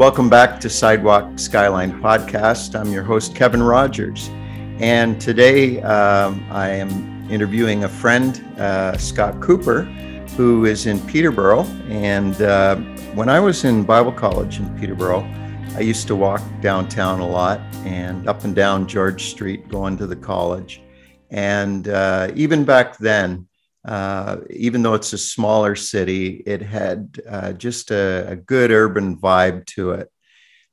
Welcome back to Sidewalk Skyline Podcast. I'm your host, Kevin Rogers. And today um, I am interviewing a friend, uh, Scott Cooper, who is in Peterborough. And uh, when I was in Bible college in Peterborough, I used to walk downtown a lot and up and down George Street going to the college. And uh, even back then, uh, even though it's a smaller city, it had uh, just a, a, good urban vibe to it.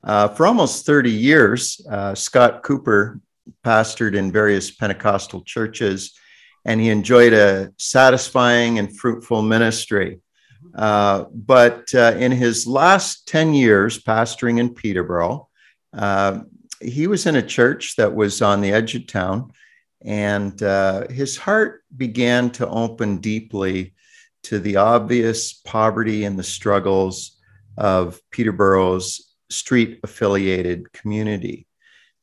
Uh, for almost 30 years, uh, Scott Cooper pastored in various Pentecostal churches, and he enjoyed a satisfying and fruitful ministry. Uh, but uh, in his last 10 years pastoring in Peterborough, he was in a church that was on the edge of town and uh, his heart began to open deeply to the obvious poverty and the struggles of Peterborough's street affiliated community.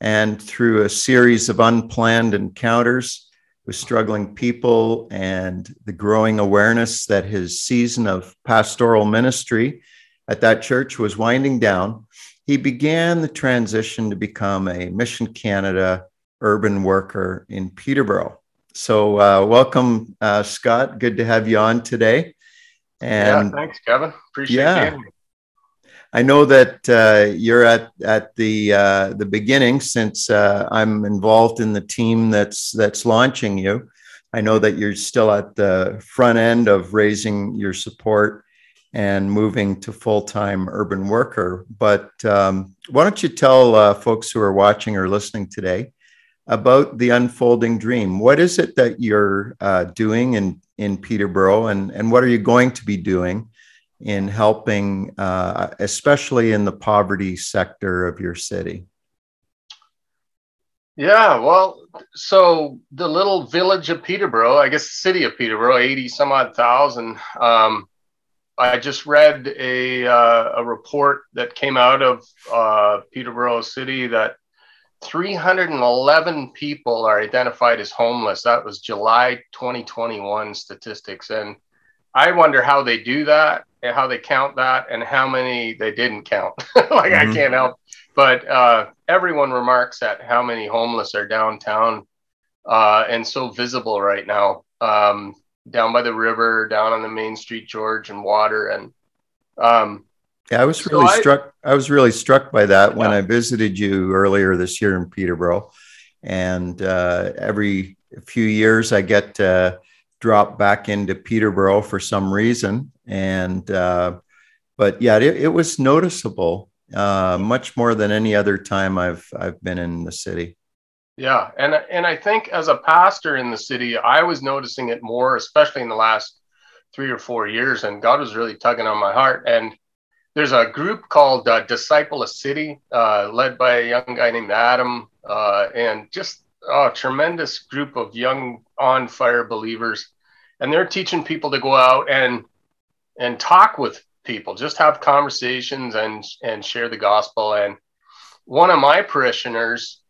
And through a series of unplanned encounters with struggling people and the growing awareness that his season of pastoral ministry at that church was winding down, he began the transition to become a Mission Canada urban worker in Peterborough. So, uh, welcome, uh, Scott. Good to have you on today. And yeah, thanks, Kevin. Appreciate yeah. I know that uh, you're at at the uh, the beginning since uh, I'm involved in the team that's that's launching you. I know that you're still at the front end of raising your support and moving to full time urban worker. But um, why don't you tell uh, folks who are watching or listening today about the unfolding dream. What is it that you're uh, doing in, in Peterborough, and, and what are you going to be doing in helping, uh, especially in the poverty sector of your city? Yeah, well, so the little village of Peterborough, I guess the city of Peterborough, 80 some odd thousand. Um, I just read a, uh, a report that came out of uh, Peterborough City that 311 people are identified as homeless. That was July 2021 statistics. And I wonder how they do that and how they count that and how many they didn't count. like mm-hmm. I can't help. But uh, everyone remarks at how many homeless are downtown uh, and so visible right now. Um, down by the river, down on the main street, George and water. And um, yeah, I was really so struck. I, I, was really struck by that yeah. when I visited you earlier this year in Peterborough, and uh, every few years I get to drop back into Peterborough for some reason, and uh, but yeah, it, it was noticeable uh, much more than any other time I've I've been in the city. Yeah, and and I think as a pastor in the city, I was noticing it more, especially in the last three or four years, and God was really tugging on my heart and there's a group called uh, Disciple a City, uh, led by a young guy named Adam, uh, and just a tremendous group of young on fire believers. And they're teaching people to go out and and talk with people, just have conversations and and share the gospel. And one of my parishioners,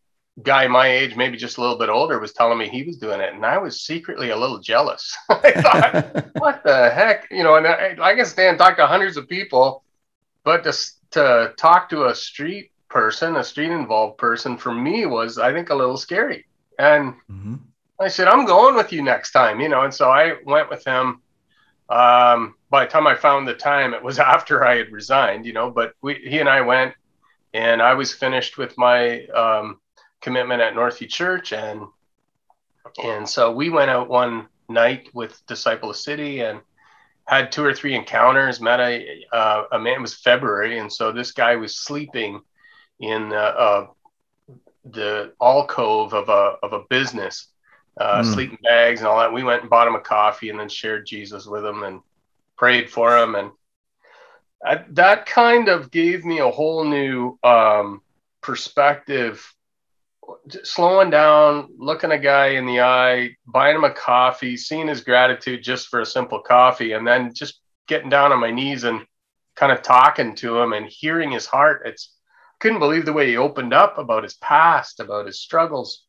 guy my age, maybe just a little bit older, was telling me he was doing it, and I was secretly a little jealous. I thought, what the heck, you know? And I, I can stand talk to hundreds of people but to, to talk to a street person, a street involved person, for me was, I think, a little scary. And mm-hmm. I said, I'm going with you next time, you know. And so I went with him. Um, by the time I found the time, it was after I had resigned, you know. But we, he and I went, and I was finished with my um, commitment at Northview Church, and and so we went out one night with Disciple of City, and had two or three encounters. Met a uh, a man. It was February, and so this guy was sleeping in uh, uh, the alcove of a of a business, uh, mm. sleeping bags and all that. We went and bought him a coffee, and then shared Jesus with him and prayed for him, and I, that kind of gave me a whole new um, perspective slowing down, looking a guy in the eye, buying him a coffee, seeing his gratitude just for a simple coffee, and then just getting down on my knees and kind of talking to him and hearing his heart. It's couldn't believe the way he opened up about his past, about his struggles.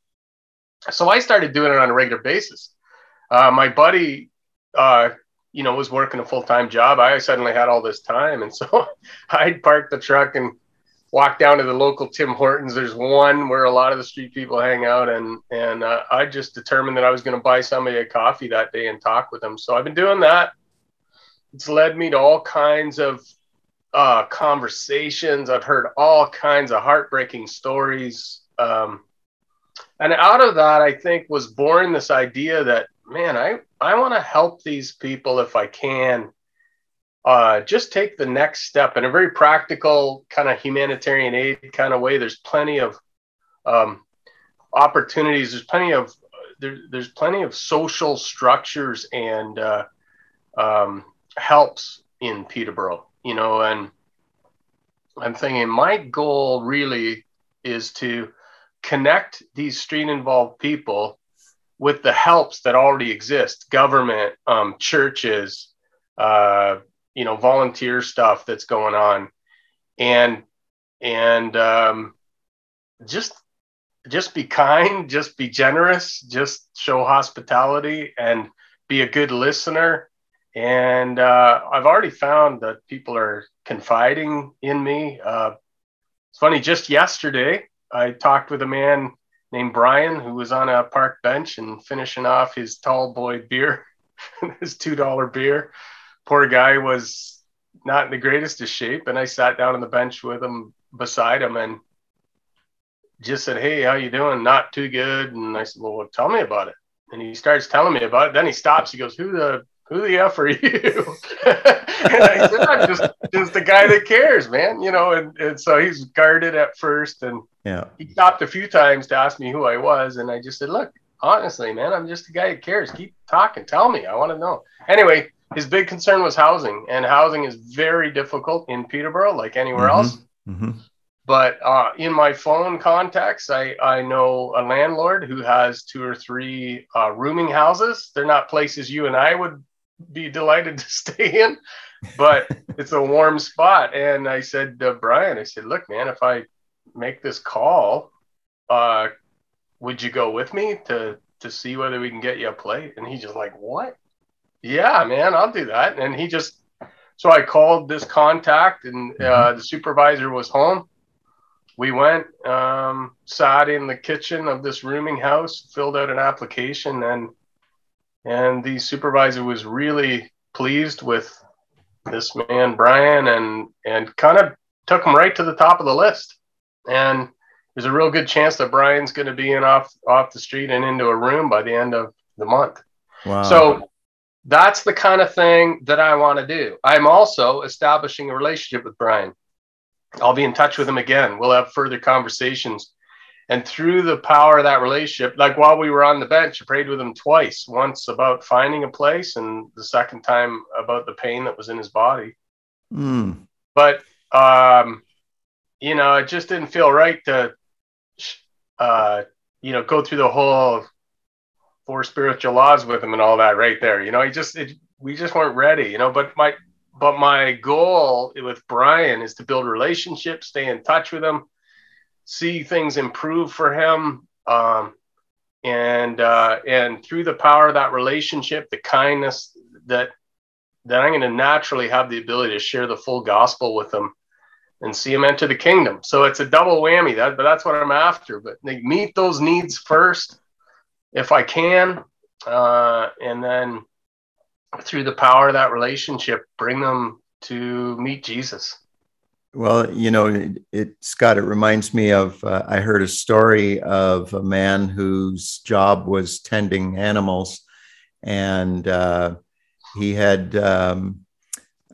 So I started doing it on a regular basis. Uh, my buddy, uh, you know, was working a full time job. I suddenly had all this time, and so I'd park the truck and walk down to the local Tim Hortons. There's one where a lot of the street people hang out, and and uh, I just determined that I was going to buy somebody a coffee that day and talk with them. So I've been doing that. It's led me to all kinds of uh, conversations. I've heard all kinds of heartbreaking stories. Um, and out of that, I think was born this idea that, man, I, I want to help these people if I can. Uh, just take the next step in a very practical kind of humanitarian aid kind of way. There's plenty of um, opportunities. There's plenty of there, there's plenty of social structures and uh, um, helps in Peterborough you know, and I'm thinking my goal really is to connect these street involved people with the helps that already exist government um, churches uh, you know volunteer stuff that's going on and and um, just just be kind just be generous just show hospitality and be a good listener and uh, I've already found that people are confiding in me. Uh, it's funny, just yesterday, I talked with a man named Brian who was on a park bench and finishing off his tall boy beer, his $2 beer. Poor guy was not in the greatest of shape. And I sat down on the bench with him beside him and just said, Hey, how you doing? Not too good. And I said, Well, tell me about it. And he starts telling me about it. Then he stops. He goes, Who the who the F are you? and I said, I'm just, just the guy that cares, man. You know, and, and so he's guarded at first. And yeah. he stopped a few times to ask me who I was. And I just said, look, honestly, man, I'm just a guy that cares. Keep talking. Tell me. I want to know. Anyway, his big concern was housing. And housing is very difficult in Peterborough, like anywhere mm-hmm. else. Mm-hmm. But uh, in my phone contacts, I, I know a landlord who has two or three uh, rooming houses. They're not places you and I would be delighted to stay in, but it's a warm spot. And I said to Brian, I said, look, man, if I make this call, uh, would you go with me to to see whether we can get you a plate? And he's just like, what? Yeah, man, I'll do that. And he just so I called this contact, and uh, mm-hmm. the supervisor was home. We went, um, sat in the kitchen of this rooming house, filled out an application, and and the supervisor was really pleased with this man Brian and and kind of took him right to the top of the list. And there's a real good chance that Brian's going to be in off off the street and into a room by the end of the month. Wow. So that's the kind of thing that I want to do. I'm also establishing a relationship with Brian. I'll be in touch with him again. We'll have further conversations and through the power of that relationship, like while we were on the bench, I prayed with him twice once about finding a place, and the second time about the pain that was in his body. Mm. But, um, you know, it just didn't feel right to, uh, you know, go through the whole four spiritual laws with him and all that right there. You know, he just, it, we just weren't ready, you know, but my, but my goal with Brian is to build relationships, stay in touch with him see things improve for him. Um, and uh, and through the power of that relationship, the kindness that that I'm going to naturally have the ability to share the full gospel with them and see them enter the kingdom. So it's a double whammy. That, but that's what I'm after. But they meet those needs first, if I can, uh, and then through the power of that relationship, bring them to meet Jesus. Well, you know, it, it, Scott, it reminds me of uh, I heard a story of a man whose job was tending animals, and uh, he had um,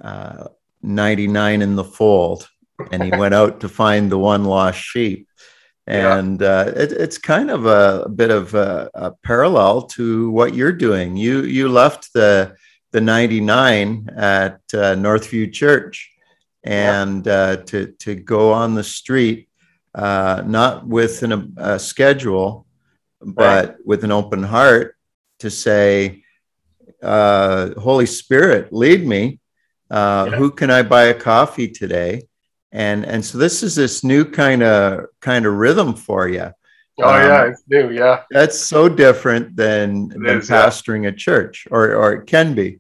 uh, 99 in the fold, and he went out to find the one lost sheep. And yeah. Uh, it, it's kind of a, a bit of a, a, parallel to what you're doing. You you left the the 99 at uh, Northview Church and uh, to to go on the street, uh, not with an, a schedule, but right. with an open heart, to say, uh, "Holy Spirit, lead me. Uh, yeah. Who can I buy a coffee today?" And and so this is this new kind of kind of rhythm for you. Oh um, yeah, it's new. Yeah, that's so different than than is, pastoring yeah. a church, or or it can be.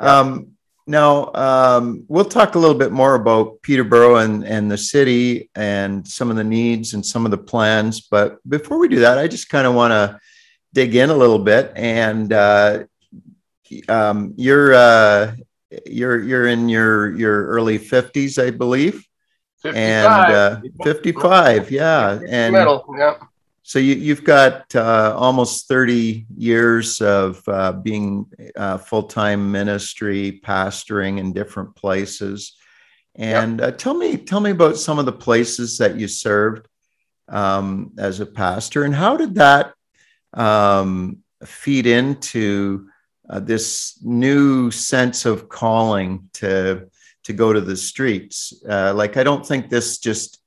Yeah. Um, now um, we'll talk a little bit more about Peterborough and, and the city and some of the needs and some of the plans. But before we do that, I just kind of want to dig in a little bit. And uh, um, you're uh, you're you're in your your early fifties, I believe. 55. And uh, 55, yeah. And yeah. So you, you've got uh, almost 30 years of uh, being uh, full-time ministry, pastoring in different places. And yep. Uh, tell me, tell me about some of the places that you served um, as a pastor, and how did that um, feed into uh, this new sense of calling to to go to the streets? Uh, like, I don't think this just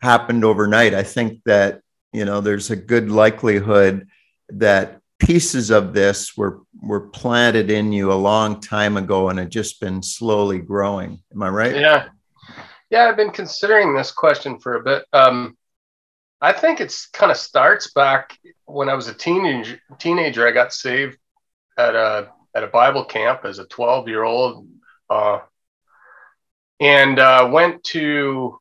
happened overnight. I think that you know there's a good likelihood that pieces of this were were planted in you a long time ago and had just been slowly growing am i right yeah yeah i've been considering this question for a bit um, i think it's kind of starts back when i was a teenager teenager i got saved at a at a bible camp as a 12 year old uh, and uh, went to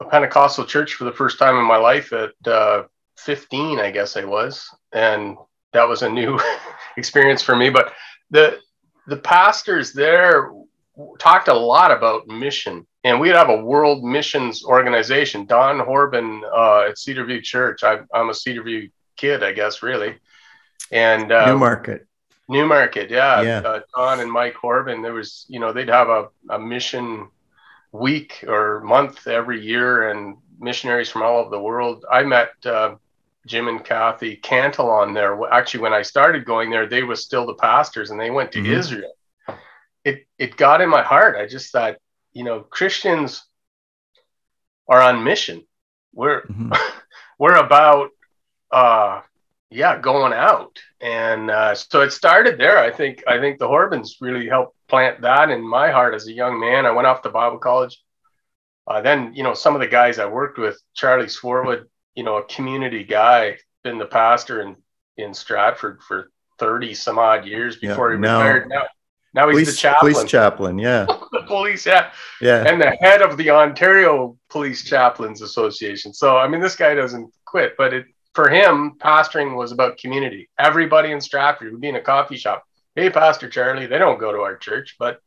a Pentecostal church for the first time in my life at uh, 15, I guess I was, and that was a new experience for me. But the the pastors there talked a lot about mission, and we'd have a world missions organization. Don Horban uh, at Cedarview Church. I, am a Cedarview kid, I guess, really, and uh, Newmarket. Newmarket, yeah. yeah. Uh, Don and Mike Horban. There was, you know, they'd have a, a mission week or month every year, and missionaries from all over the world. I met uh, Jim and Kathy Cantelon there. Actually, when I started going there, they were still the pastors, and they went to mm-hmm. Israel. It it got in my heart. I just thought, you know, Christians are on mission. We're mm-hmm. we're about uh, yeah going out, and uh, so it started there. I think I think the Horbans really helped plant that in my heart as a young man. I went off to Bible college. Uh, then, you know, some of the guys I worked with, Charlie Swarwood, you know, a community guy, been the pastor in, in Stratford for 30 some odd years before yeah, he retired. Now, now he's police, the chaplain. Police chaplain, yeah. the police, yeah. Yeah. And the head of the Ontario Police Chaplains Association. So, I mean, this guy doesn't quit, but it, for him, pastoring was about community. Everybody in Stratford would be in a coffee shop hey pastor charlie they don't go to our church but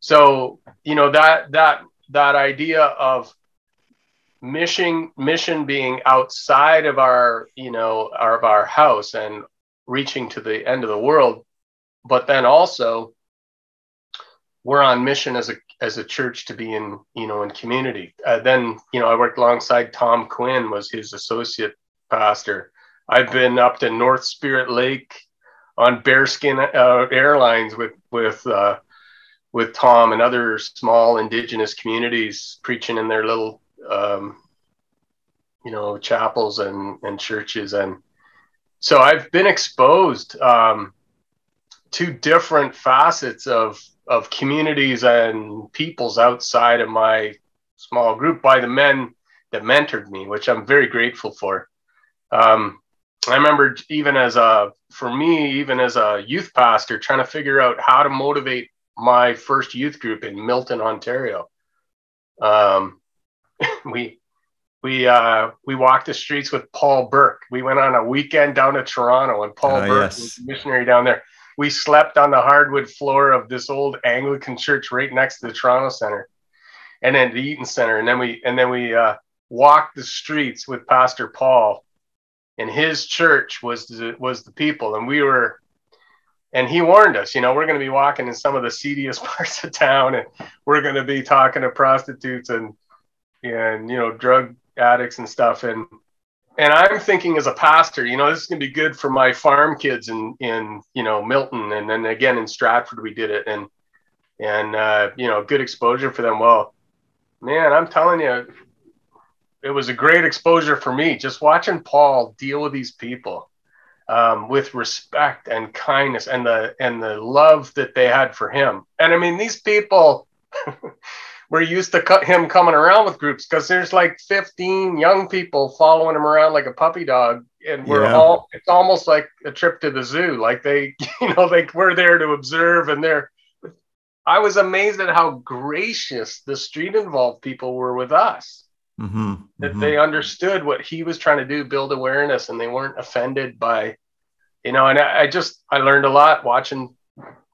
so you know that that that idea of mission mission being outside of our you know our, of our house and reaching to the end of the world but then also we're on mission as a as a church to be in you know in community uh, then you know i worked alongside tom quinn was his associate pastor i've been up to north spirit lake on Bearskin uh, Airlines with with uh, with Tom and other small indigenous communities preaching in their little um, you know chapels and and churches and so I've been exposed um, to different facets of of communities and peoples outside of my small group by the men that mentored me, which I'm very grateful for. Um, I remember even as a, for me, even as a youth pastor, trying to figure out how to motivate my first youth group in Milton, Ontario. Um, we, we, uh, we walked the streets with Paul Burke. We went on a weekend down to Toronto and Paul uh, Burke yes. was a missionary down there. We slept on the hardwood floor of this old Anglican church right next to the Toronto Center and then the Eaton Center. And then we, and then we, uh, walked the streets with Pastor Paul and his church was the, was the people. And we were and he warned us you know we're going to be walking in some of the seediest parts of town and we're going to be talking to prostitutes and and you know drug addicts and stuff. And and i'm thinking as a pastor you know this is going to be good for my farm kids in in you know milton. And then again in stratford we did it. And and uh, you know good exposure for them. Well man i'm telling you it was a great exposure for me just watching Paul deal with these people um, with respect and kindness and the and the love that they had for him. And I mean, these people were used to cut him coming around with groups because there's like 15 young people following him around like a puppy dog, and we're yeah. all it's almost like a trip to the zoo. Like they, you know, they we're there to observe, and they're I was amazed at how gracious the street involved people were with us. Mm-hmm, that mm-hmm. they understood what he was trying to do, build awareness, and they weren't offended by, you know. And I, I just I learned a lot watching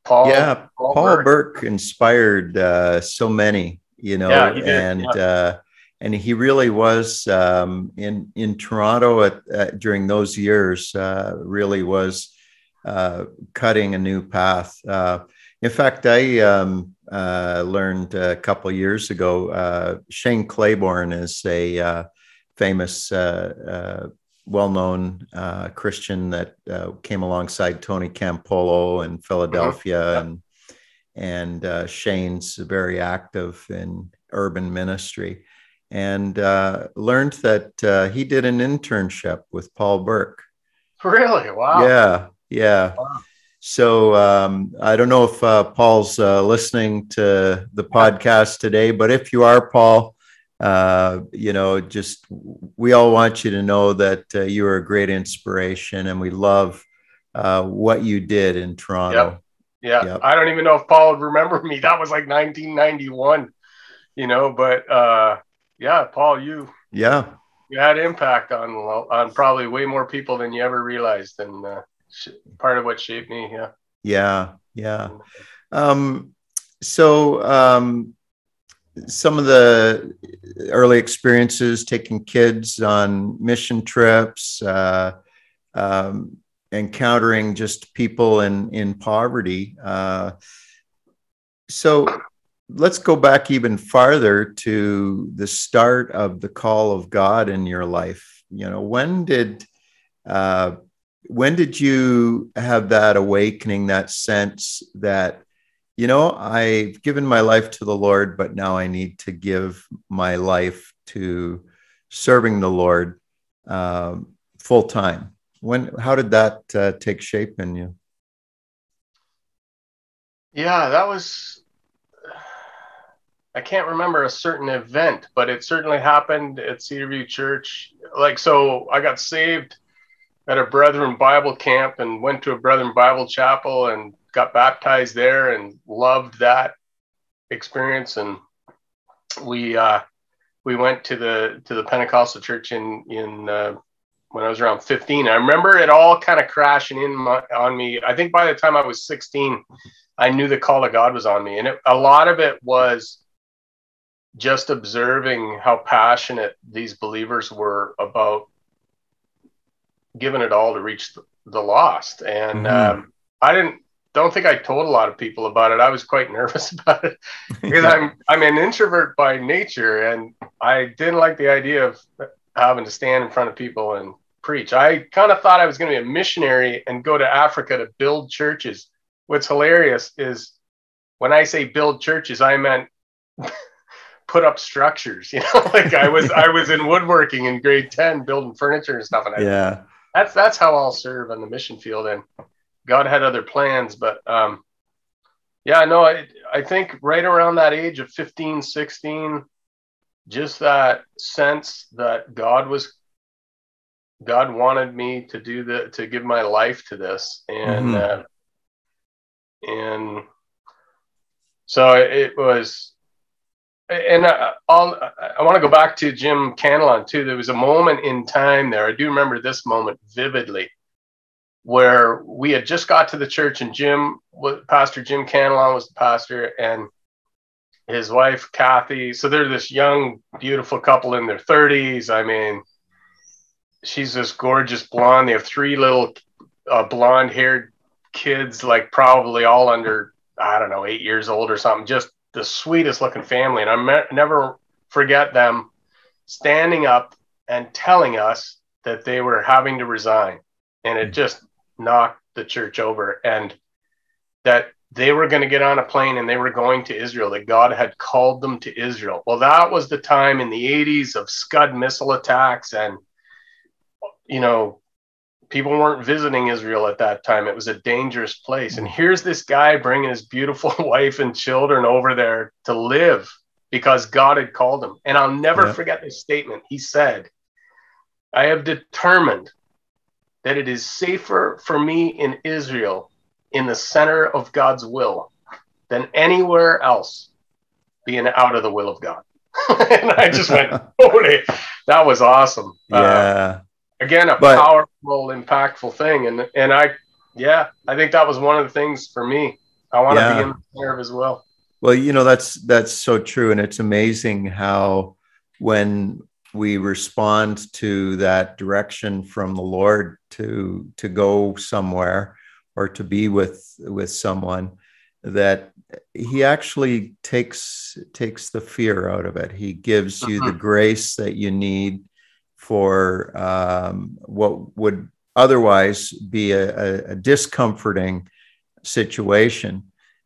Paul. Yeah, Paul, Paul Burke. Burke. inspired uh, so many, you know, yeah, and yeah. uh, and he really was um, in in Toronto at, uh, during those years. Uh, really was uh, cutting a new path. In fact, I um, uh, learned a couple years ago. Uh, Shane Claiborne is a uh, famous, uh, uh, well-known uh, Christian that came alongside Tony Campolo in Philadelphia, mm-hmm. and and Shane's very active in urban ministry, and learned that he did an internship with Paul Burke. Really? Wow. Yeah, yeah. Wow. So um, I don't know if uh, Paul's uh, listening to the podcast today, but if you are, Paul, uh, you know, just we all want you to know that uh, you are a great inspiration, and we love uh, what you did in Toronto. Yep. Yeah, yep. I don't even know if Paul would remember me. That was like 1991, you know. But uh, yeah, Paul, you yeah you had impact on on probably way more people than you ever realized, and part of what shaped me. Yeah. Yeah. Yeah. Um, so, um, some of the early experiences taking kids on mission trips, uh, um, encountering just people in, in poverty. Uh, so let's go back even farther to the start of the call of God in your life. You know, when did uh, when did you have that awakening, that sense that, you know, I've given my life to the Lord, but now I need to give my life to serving the Lord um, full time? When, how did that uh, take shape in you? Yeah, that was, I can't remember a certain event, but it certainly happened at Cedarview Church. Like, so I got saved at a Brethren Bible camp and went to a Brethren Bible chapel and got baptized there and loved that experience. And we uh, we went to the to the Pentecostal church in in uh, when I was around 15. I remember it all kind of crashing in my, on me. I think by the time I was 16, I knew the call of God was on me, and it, a lot of it was just observing how passionate these believers were about given it all to reach the, the lost. And mm-hmm. um, I didn't don't think I told a lot of people about it. I was quite nervous about it because I'm I'm an introvert by nature, and I didn't like the idea of having to stand in front of people and preach. I kind of thought I was going to be a missionary and go to Africa to build churches. What's hilarious is when I say build churches, I meant put up structures. You know, like I was I was in woodworking in grade ten, building furniture and stuff. And I, yeah, that's that's how I'll serve on the mission field. And God had other plans, but um, yeah, no, I I think right around that age of 15, 16, just that sense that God was God wanted me to do the to give my life to this, and mm-hmm. uh, and so it was and I, I'll, I want to go back to Jim Cantelon too. There was a moment in time there. I do remember this moment vividly, where we had just got to the church, and Jim, Pastor Jim Cantelon was the pastor, and his wife Kathy. So they're this young, beautiful couple in their thirties. I mean, she's this gorgeous blonde. They have three little uh, blonde-haired kids, like probably all under I don't know eight years old or something. Just the sweetest looking family. And I me- never forget them standing up and telling us that they were having to resign. And it just knocked the church over. And that they were going to get on a plane and they were going to Israel, that God had called them to Israel. Well, that was the time in the 80s of Scud missile attacks and, you know, people weren't visiting Israel at that time. It was a dangerous place. And here's this guy bringing his beautiful wife and children over there to live because God had called him. And I'll never yeah. forget this statement. He said, I have determined that it is safer for me in Israel in the center of God's will than anywhere else being out of the will of God. and I just went, holy, that was awesome. Uh, yeah. Uh, again, a but, powerful, impactful thing. And and I, yeah, I think that was one of the things for me. I want to yeah. be in there as well. Well, you know that's that's so true, and it's amazing how when we respond to that direction from the Lord to to go somewhere or to be with with someone that he actually takes takes the fear out of it he gives you the mm-hmm. grace that you need for um, what would otherwise be a, a, discomforting situation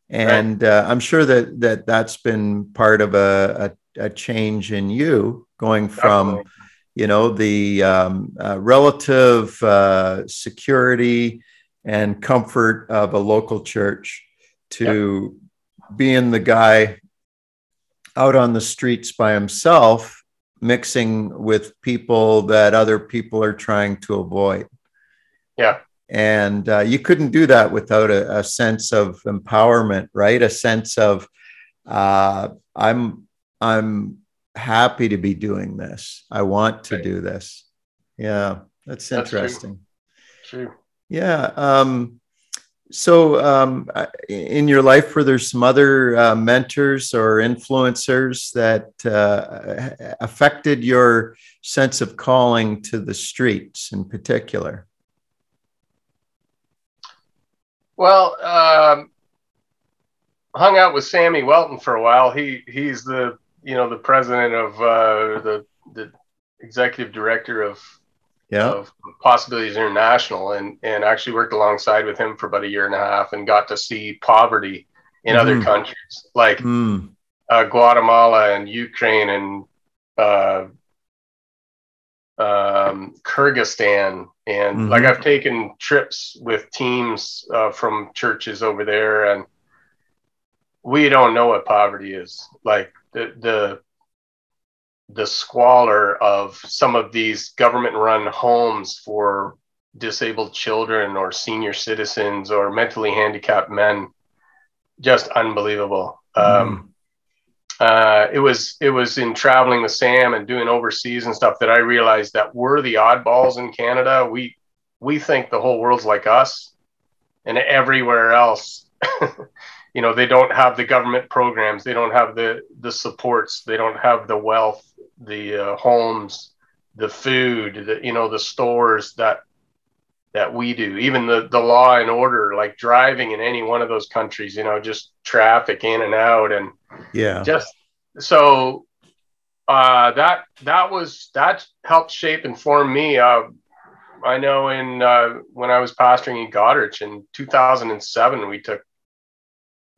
and right. uh, i'm sure that that that's been part of a, a, a change in you going from Definitely. you know the um, uh, relative uh, security and comfort of a local church to yep. being the guy out on the streets by himself mixing with people that other people are trying to avoid yeah and uh, you couldn't do that without a, a, sense of empowerment right a sense of uh, i'm i'm happy to be doing this i want to right. do this yeah that's, that's interesting true. true. yeah um, so um, in your life were there some other uh, mentors or influencers that uh, affected your sense of calling to the streets in particular? Well um, hung out with sammy welton for a while. He he's the you know the president of uh, the the executive director of yeah. of Possibilities International, and and actually worked alongside with him for about a year and a half, and got to see poverty in mm. other mm-hmm. countries like mm. uh, Guatemala and Ukraine and uh, um, Kyrgyzstan, and mm-hmm. like I've taken trips with teams uh, from churches over there, and we don't know what poverty is. Like the the the squalor of some of these government run homes for disabled children or senior citizens or mentally handicapped men. Just unbelievable. Mm. um, uh, it was it was in traveling with sam and doing overseas and stuff that i realized that we're the oddballs in canada. We we think the whole world's like us and everywhere else you know they don't have the government programs they don't have the the supports they don't have the wealth the uh, homes, the food, the, you know, the stores that that we do, even the the law and order, like driving in any one of those countries, you know, just traffic in and out, and yeah, just so uh, that that was that helped shape and form me. Uh, I know in uh, when I was pastoring in Goderich in 2007, we took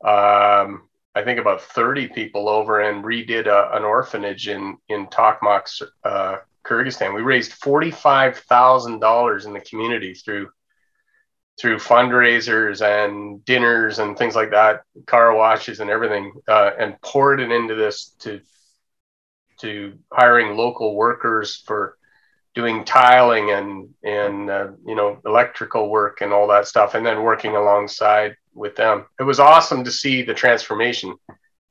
um, I think about 30 people over and redid a, an orphanage in in Tokmak, uh, Kyrgyzstan. We raised $45,000 in the community through through fundraisers and dinners and things like that, car washes and everything, uh, and poured it into this to to hiring local workers for doing tiling and and uh, you know electrical work and all that stuff, and then working alongside with them. It was awesome to see the transformation.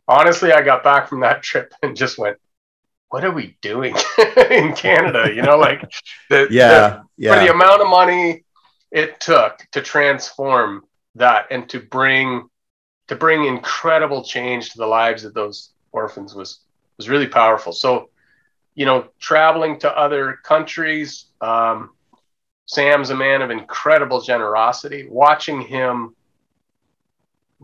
Honestly, I got back from that trip and just went, "What are we doing in Canada?" You know, like the yeah, the, yeah. for the amount of money it took to transform that and to bring to bring incredible change to the lives of those orphans was was really powerful. So, you know, traveling to other countries. Um, Sam's a man of incredible generosity. Watching him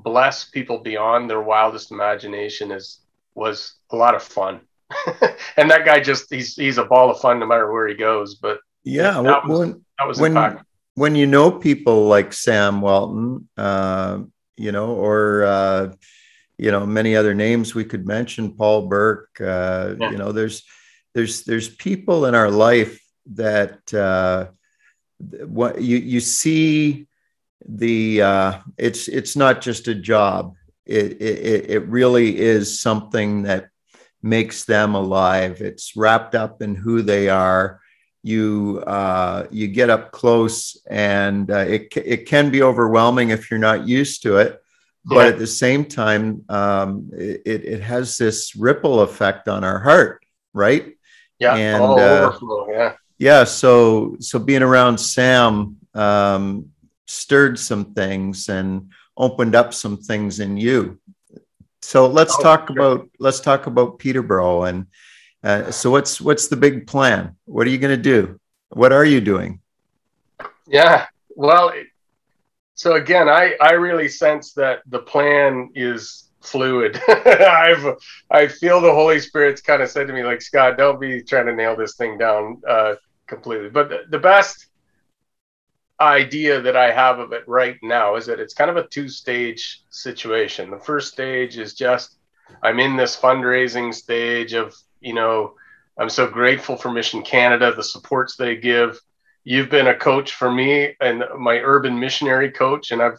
bless people beyond their wildest imagination is was a lot of fun. and that guy just he's he's a ball of fun no matter where he goes. But yeah, that was, when, that was when, when you know people like Sam Walton, uh, you know, or uh, you know many other names we could mention, Paul Burke. Uh, yeah. You know, there's there's there's people in our life that uh, what you you see the uh, it's it's not just a job. It, it it really is something that makes them alive. It's wrapped up in who they are. You uh, you get up close, and uh, it it can be overwhelming if you're not used to it. but at the same time, um, it, it has this ripple effect on our heart, right? Yeah, and uh, yeah, yeah. So so being around Sam um, stirred some things and opened up some things in you. So let's oh, talk sure. about let's talk about Peterborough and uh, so what's what's the big plan? What are you going to do? What are you doing? Yeah, well, so again, I I really sense that the plan is fluid. I've I feel the Holy Spirit's kind of said to me like Scott, don't be trying to nail this thing down uh, completely. But the, the best idea that I have of it right now is that it's kind of a two stage situation. The first stage is just I'm in this fundraising stage of you know, I'm so grateful for Mission Canada, the supports they give. You've been a coach for me and my urban missionary coach, and I've,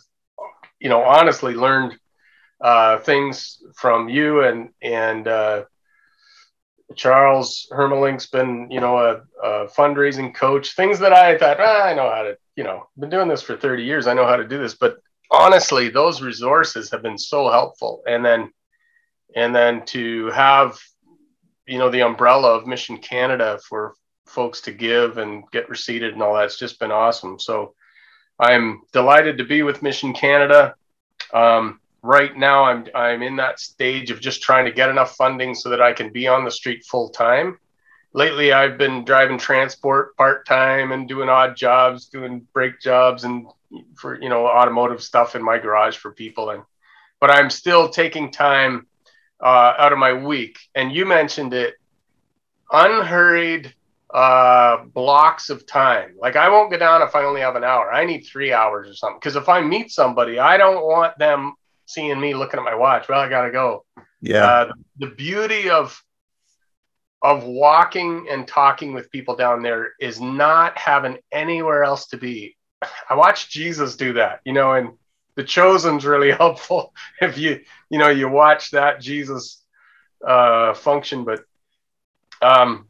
you know, honestly learned uh, things from you and and uh, Charles Hermelink's been, you know, a, a, fundraising coach. Things that I thought ah, I know how to, you know, been doing this for 30 years. I know how to do this, but honestly, those resources have been so helpful. And then, and then to have you know the umbrella of Mission Canada for folks to give and get receipted and all that's just been awesome. So I'm delighted to be with Mission Canada. Um, right now, I'm I'm in that stage of just trying to get enough funding so that I can be on the street full time. Lately, I've been driving transport part time and doing odd jobs, doing brake jobs and for you know automotive stuff in my garage for people and but I'm still taking time uh, out of my week. And you mentioned it unhurried uh, blocks of time. Like I won't go down if I only have an hour. I need three hours or something. Because if I meet somebody, I don't want them seeing me looking at my watch. Well, I gotta go. Yeah. Uh, the beauty of of walking and talking with people down there is not having anywhere else to be. I watched Jesus do that, you know, and the chosen's really helpful if you you know you watch that jesus uh function but um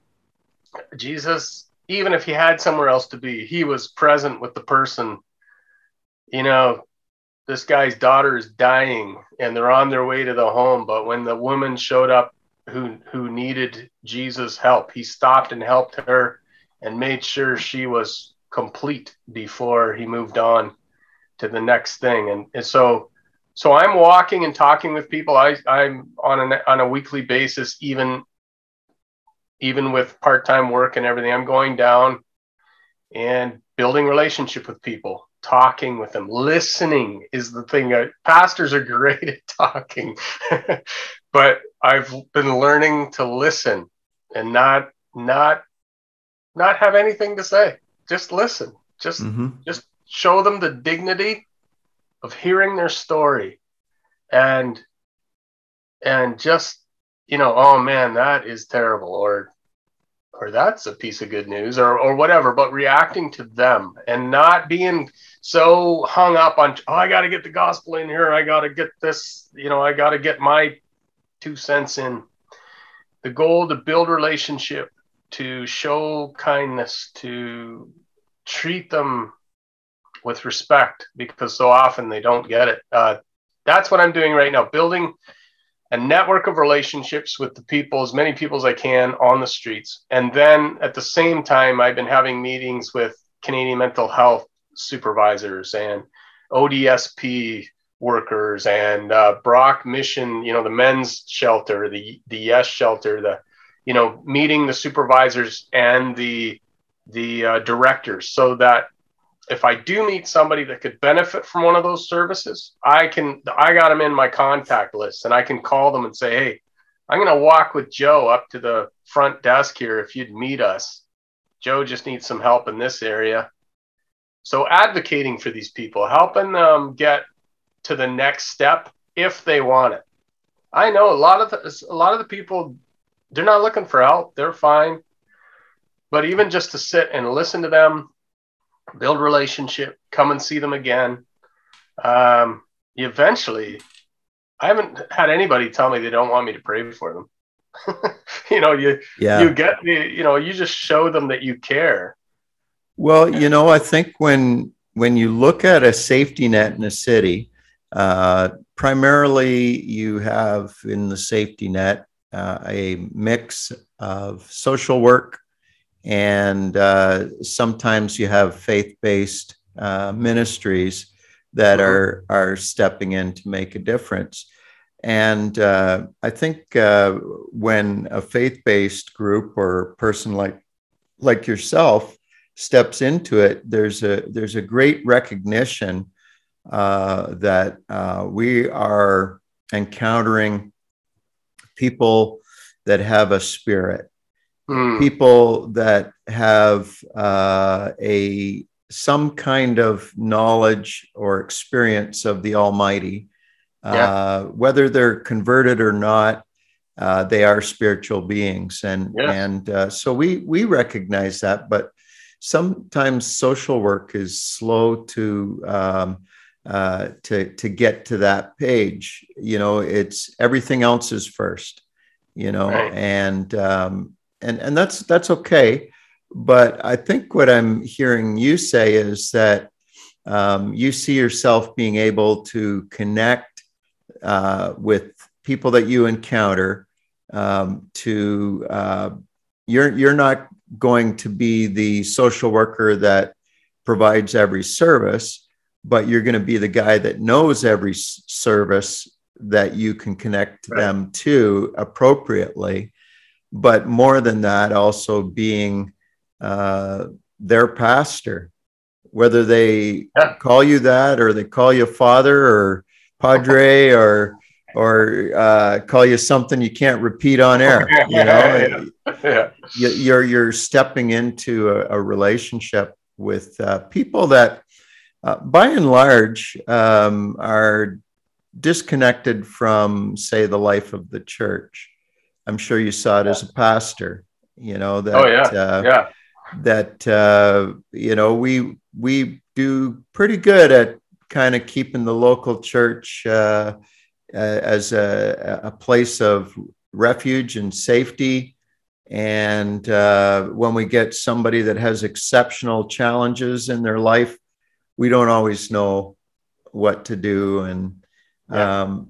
jesus even if he had somewhere else to be he was present with the person you know this guy's daughter is dying and they're on their way to the home but when the woman showed up who who needed jesus help he stopped and helped her and made sure she was complete before he moved on to the next thing. And, and so, so I'm walking and talking with people. I, I'm on a, on a weekly basis, even, even with part-time work and everything, I'm going down and building relationship with people, talking with them, listening is the thing. Pastors are great at talking, but I've been learning to listen and not, not, not have anything to say. Just listen. Just, mm-hmm. just show them the dignity of hearing their story and and just you know oh man that is terrible or or that's a piece of good news or or whatever but reacting to them and not being so hung up on oh i got to get the gospel in here i got to get this you know i got to get my two cents in the goal to build relationship to show kindness to treat them with respect because so often they don't get it. Uh, that's what I'm doing right now, building a network of relationships with the people, as many people as I can on the streets. And then at the same time, I've been having meetings with Canadian mental health supervisors and ODSP workers and uh, Brock Mission, you know, the men's shelter, the the Yes shelter, the you know, meeting the supervisors and the the uh, directors so that if I do meet somebody that could benefit from one of those services, I can I got them in my contact list and I can call them and say, "Hey, I'm going to walk with Joe up to the front desk here if you'd meet us. Joe just needs some help in this area." So advocating for these people, helping them get to the next step if they want it. I know a lot of the, a lot of the people they're not looking for help. They're fine. But even just to sit and listen to them build relationship, come and see them again. Um, eventually, I haven't had anybody tell me they don't want me to pray for them. you know, you yeah. you get you know, you just show them that you care. Well, you know, I think when when you look at a safety net in a city, uh, primarily, you have in the safety net uh, a mix of social work, and uh, sometimes you have faith-based uh, ministries that mm-hmm. are are stepping in to make a difference. And uh, I think uh, when a faith-based group or person like like yourself steps into it, there's a there's a great recognition uh, that uh, we are encountering people that have a spirit, mm. people that have uh, a some kind of knowledge or experience of the Almighty, yeah. Uh, whether they're converted or not. Uh, they are spiritual beings, and yeah. and uh, so we we recognize that. But sometimes social work is slow to um, uh, to to get to that page. You know, it's everything else is first. You know, right. and um, and and that's that's okay. But I think what I'm hearing you say is that um, you see yourself being able to connect uh, with people that you encounter. Um, to uh, you're you're not going to be the social worker that provides every service, but you're going to be the guy that knows every service that you can connect right. them to appropriately. But more than that, also being uh, their pastor, whether they yeah. call you that or they call you father or padre or or uh, call you something you can't repeat on air. You know, yeah. Yeah. you're you're stepping into a, a relationship with uh, people that, uh, by and large, um, are disconnected from, say, the life of the church. I'm sure you saw it as a pastor. You know that. Oh yeah. Uh, yeah that uh, you know we we do pretty good at kind of keeping the local church uh, as a, a, place of refuge and safety. And uh, when we get somebody that has exceptional challenges in their life, we don't always know what to do. And yeah. um,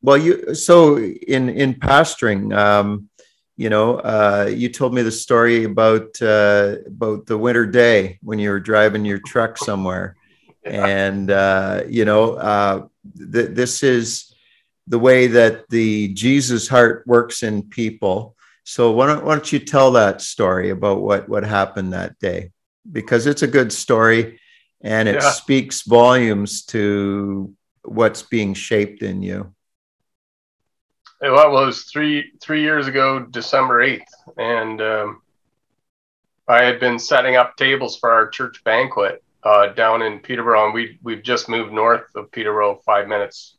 well, you so in in pastoring. Um, you know, uh, you told me the story about uh, about the winter day when you were driving your truck somewhere, yeah. and uh, you know, uh, th- this is the way that the Jesus heart works in people. So why don't, why don't you tell that story about what what happened that day? Because it's a good story, and it yeah. speaks volumes to what's being shaped in you. Well, it was three three years ago, December eighth, and um, I had been setting up tables for our church banquet uh, down in Peterborough, and we we've just moved north of Peterborough, five minutes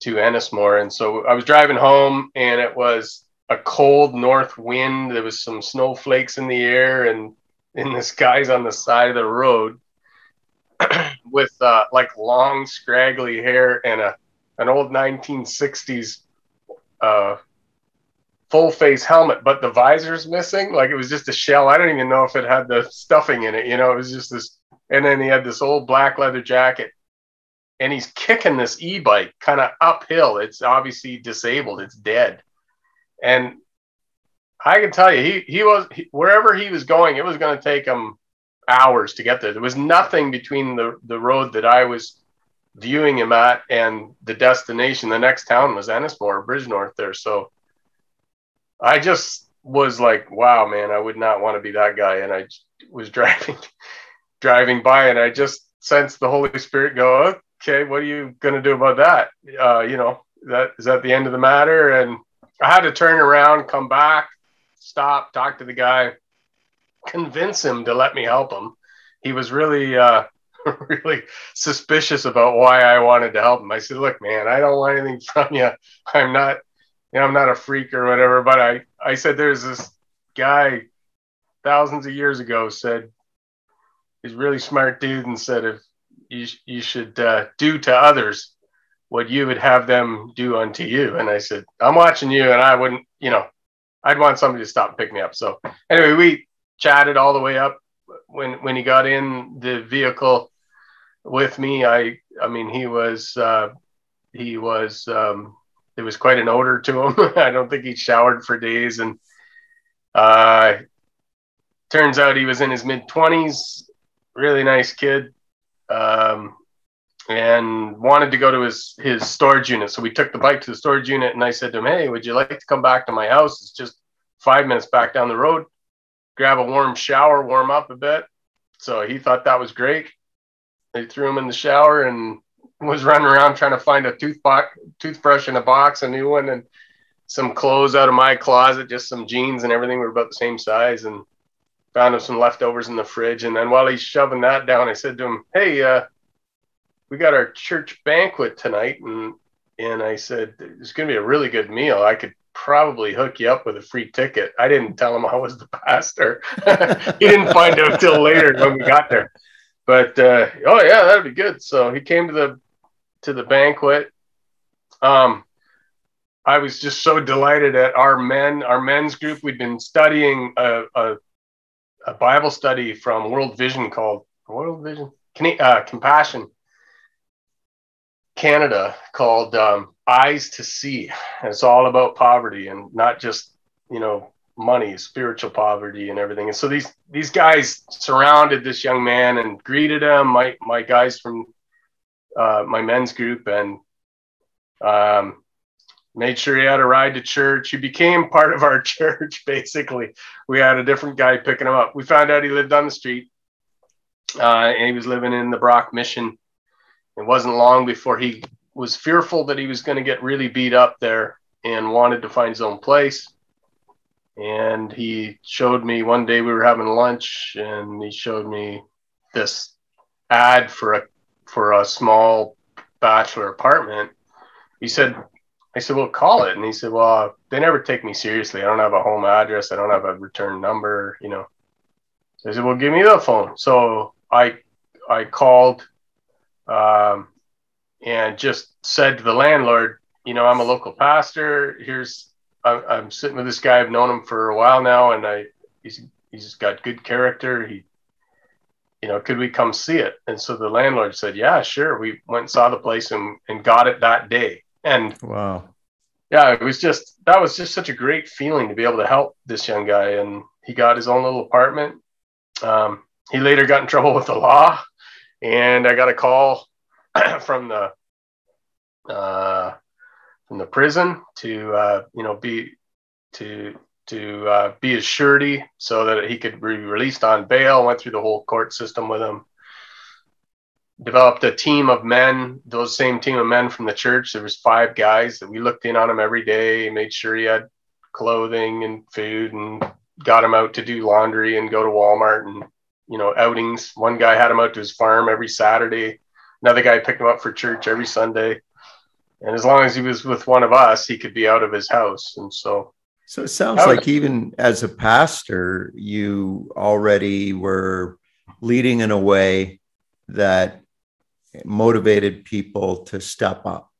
to Ennismore, and so I was driving home, and it was a cold north wind. There was some snowflakes in the air, and in the skies on the side of the road with uh, like long, scraggly hair and a an old 1960s uh, full face helmet, but the visor's missing. Like it was just a shell. I don't even know if it had the stuffing in it. You know, it was just this. And then he had this old black leather jacket, and he's kicking this e-bike kind of uphill. It's obviously disabled. It's dead, and I can tell you, he he was he, wherever he was going, it was going to take him hours to get there. There was nothing between the the road that I was viewing him at and the destination. The next town was ennismore bridgenorth there. So i just was like wow man i would not want to be that guy. And i was driving driving by and i just sensed the holy spirit go okay what are you going to do about that? Uh, you know that is that the end of the matter? And i had to turn around come back stop talk to the guy convince him to let me help him he was really uh, really suspicious about why I wanted to help him. I said, "Look, man, I don't want anything from you. I'm not, you know, I'm not a freak or whatever." But I, I said, "There's this guy, thousands of years ago, said he's really smart dude, and said if you you should uh, do to others what you would have them do unto you." And I said, "I'm watching you, and I wouldn't, you know, I'd want somebody to stop and pick me up." So anyway, we chatted all the way up when when he got in the vehicle with me. I I mean he was uh, he was um, was quite an odor to him. I don't think he showered for days, and uh, turns out he was in his mid twenties. Really nice kid, um, and wanted to go to his his storage unit. So we took the bike to the storage unit, and I said to him, "Hey, would you like to come back to my house? It's just five minutes back down the road. Grab a warm shower, warm up a bit." So he thought that was great. They threw him in the shower and was running around trying to find a toothbox, toothbrush in a box, a new one, and some clothes out of my closet, just some jeans and everything were about the same size, and found him some leftovers in the fridge. And then while he's shoving that down, I said to him, "Hey, uh, we got our church banquet tonight, and and I said it's going to be a really good meal. I could probably hook you up with a free ticket. I didn't tell him I was the pastor. he didn't find out till later when we got there. But uh, oh yeah, that'd be good. So he came to the to the banquet. Um, I was just so delighted at our men, our men's group. We'd been studying a, a, a Bible study from World Vision called World Vision, uh, Compassion Canada called um, Eyes to See. And it's all about poverty and not just, you know, money, spiritual poverty and everything. And so these these guys surrounded this young man and greeted him. My my guys from uh, my men's group and um, made sure he had a ride to church. He became part of our church, basically. We had a different guy picking him up. We found out he lived on the street uh, and he was living in the Brock Mission. It wasn't long before he was fearful that he was going to get really beat up there and wanted to find his own place. And he showed me one day we were having lunch and he showed me this ad for a for a small bachelor apartment. He said, I said, well, call it. And he said, well, they never take me seriously. I don't have a home address. I don't have a return number, you know. So I said, well, give me the phone. So I, I called um, and just said to the landlord, you know, I'm a local pastor. Here's, I'm, I'm sitting with this guy. I've known him for a while now. And I, he's, he's got good character. He you know, could we come see it? And so the landlord said, yeah, sure. We went and saw the place and, and got it that day. And wow. Yeah, it was just, that was just such a great feeling to be able to help this young guy. And he got his own little apartment. Um, he later got in trouble with the law. And I got a call from the, uh, from the prison to, uh, you know, be, to to uh, be his surety so that he could be released on bail. Went through the whole court system with him. Developed a team of men, those same team of men from the church. There was five guys that we looked in on him every day, made sure he had clothing and food, and got him out to do laundry and go to Walmart and you know outings. One guy had him out to his farm every Saturday. Another guy picked him up for church every Sunday. And as long as he was with one of us, he could be out of his house. And so so it sounds like even as a pastor, you already were leading in a way that motivated people to step up.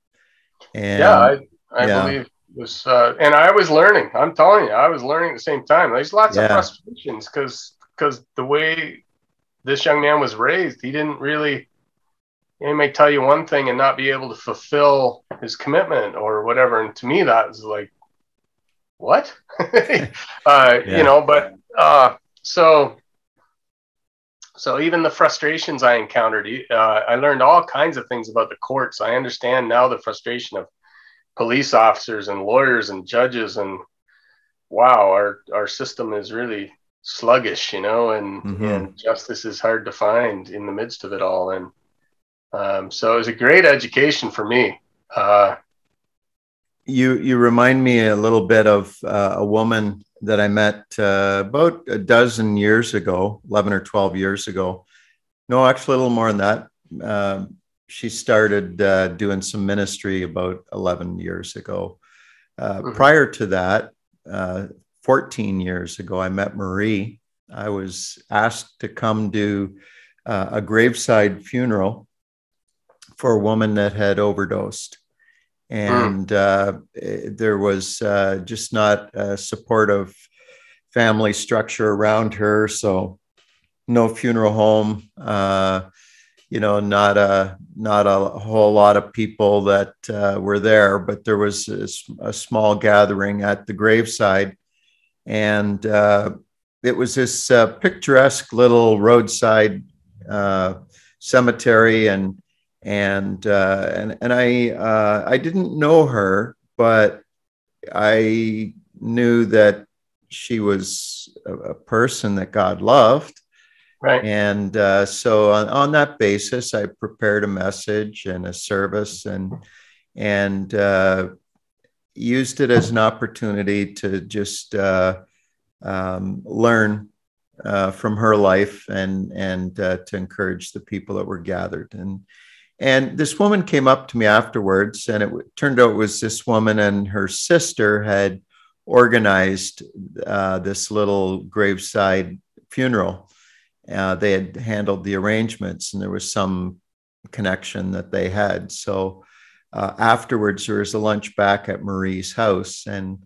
And yeah, I, I yeah. believe was, uh, and I was learning. I'm telling you, I was learning at the same time. There's lots yeah. of frustrations because because the way this young man was raised, he didn't really. He may tell you one thing and not be able to fulfill his commitment or whatever. And to me, that is like what? uh, yeah. You know, but uh, so so even the frustrations I encountered, uh, I learned all kinds of things about the courts. I understand now the frustration of police officers and lawyers and judges, and wow, our our system is really sluggish, you know, and mm-hmm. and justice is hard to find in the midst of it all. And um, so it was a great education for me. Uh, you you remind me a little bit of uh, a woman that I met uh, about a dozen years ago, eleven or twelve years ago. No, actually, a little more than that. Uh, she started uh, doing some ministry about eleven years ago. Uh, mm-hmm. Prior to that, uh, fourteen years ago, I met Marie. I was asked to come do a graveside funeral for a woman that had overdosed Hmm. and uh, there was uh, just not a supportive family structure around her. So, no funeral home. Uh, you know, not a not a whole lot of people that uh, were there, but there was a, a, small gathering at the graveside, and uh, it was this uh, picturesque little roadside uh, cemetery, and and uh, and and I uh, I didn't know her, but I knew that she was a, a person that God loved Right. And uh, so on, on, that basis, I prepared a message and a service and and uh, used it as an opportunity to just uh, um, learn uh, from her life and and uh, to encourage the people that were gathered. And and this woman came up to me afterwards, and it turned out it was this woman and her sister had organized uh, this little graveside funeral uh, they had handled the arrangements and there was some connection that they had. So uh, afterwards, there was a lunch back at Marie's house, and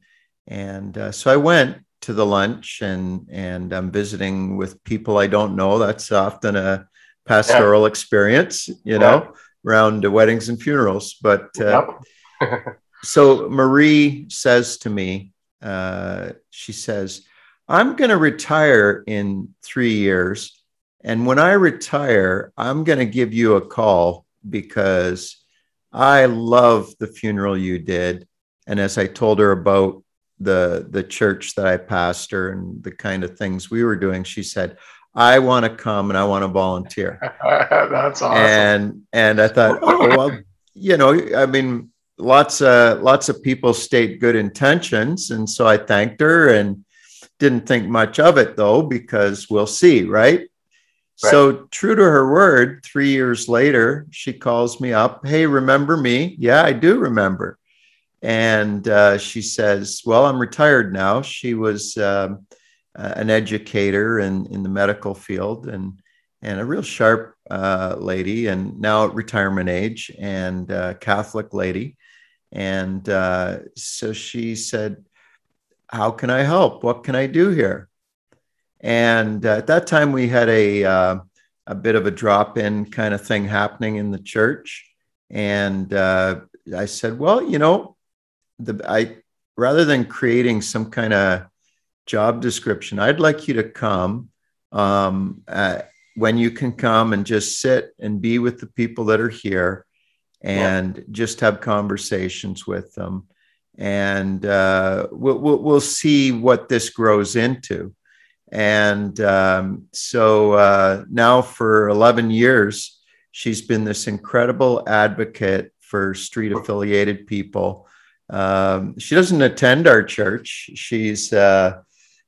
and uh, so I went to the lunch and and I'm visiting with people I don't know. That's often a pastoral yeah. experience, you know, yeah. around weddings and funerals. But uh, yep. so Marie says to me, uh, she says, I'm going to retire in three years. And when I retire, I'm going to give you a call because I love the funeral you did. And as I told her about the, the church that I pastor and the kind of things we were doing, she said, I want to come and I want to volunteer. That's awesome. And and I thought, oh well, you know, I mean, lots of lots of people state good intentions. And so I thanked her and didn't think much of it though, because we'll see, right? Right. So, true to her word, three years later, she calls me up. Hey, remember me? Yeah, I do remember. And uh, she says, Well, I'm retired now. She was um, uh, an educator in, in the medical field and, and a real sharp uh, lady, and now at retirement age, and uh, Catholic lady. And uh, so she said, How can I help? What can I do here? And at that time, we had a a bit of a drop in kind of thing happening in the church, and uh, I said, "Well, you know, the I rather than creating some kind of job description, I'd like you to come um, when you can come and just sit and be with the people that are here, and yeah. just have conversations with them." and uh, we'll, we'll, we'll see what this grows into. And um, so uh, now for 11 years, she's been this incredible advocate for street affiliated people. Um, she doesn't attend our church. She's, uh,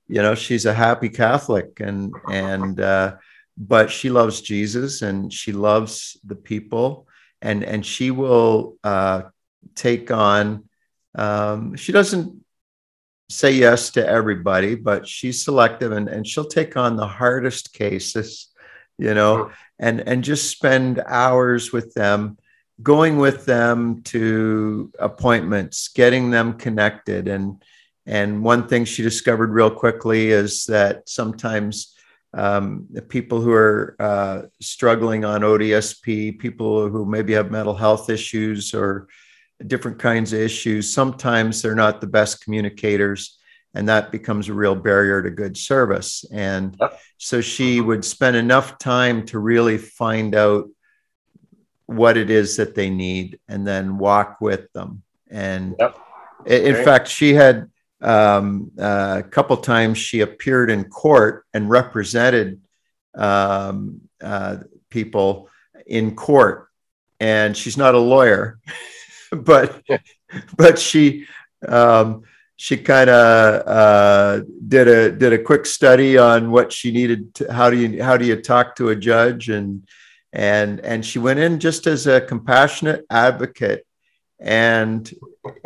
you know, she's a happy Catholic and, and, uh, but she loves Jesus and she loves the people and, and she will uh, take on, um, she doesn't say yes to everybody, but she's selective and, and she'll take on the hardest cases, you know, and, and just spend hours with them, going with them to appointments, getting them connected. And, and one thing she discovered real quickly is that sometimes um, people who are uh, struggling on ODSP, people who maybe have mental health issues or different kinds of issues. Sometimes they're not the best communicators, and that becomes a real barrier to good service. And yep. so she would spend enough time to really find out what it is that they need and then walk with them. And yep. in fact, she had um, uh, a couple times she appeared in court and represented um, uh, people in court. And she's not a lawyer. but but she um, she kind of uh, did a did a quick study on what she needed. To, how do you how do you talk to a judge and and and she went in just as a compassionate advocate and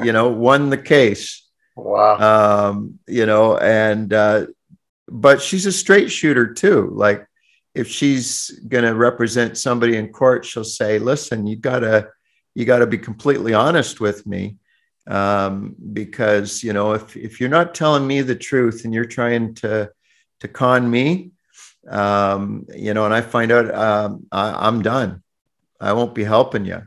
you know won the case. Wow. Um, you know, and uh, but she's a straight shooter too. Like if she's going to represent somebody in court, she'll say, "Listen, you got to." you got to be completely honest with me um, because you know if if you're not telling me the truth and you're trying to to con me um, you know, and I find out um, I, am done. I won't be helping you.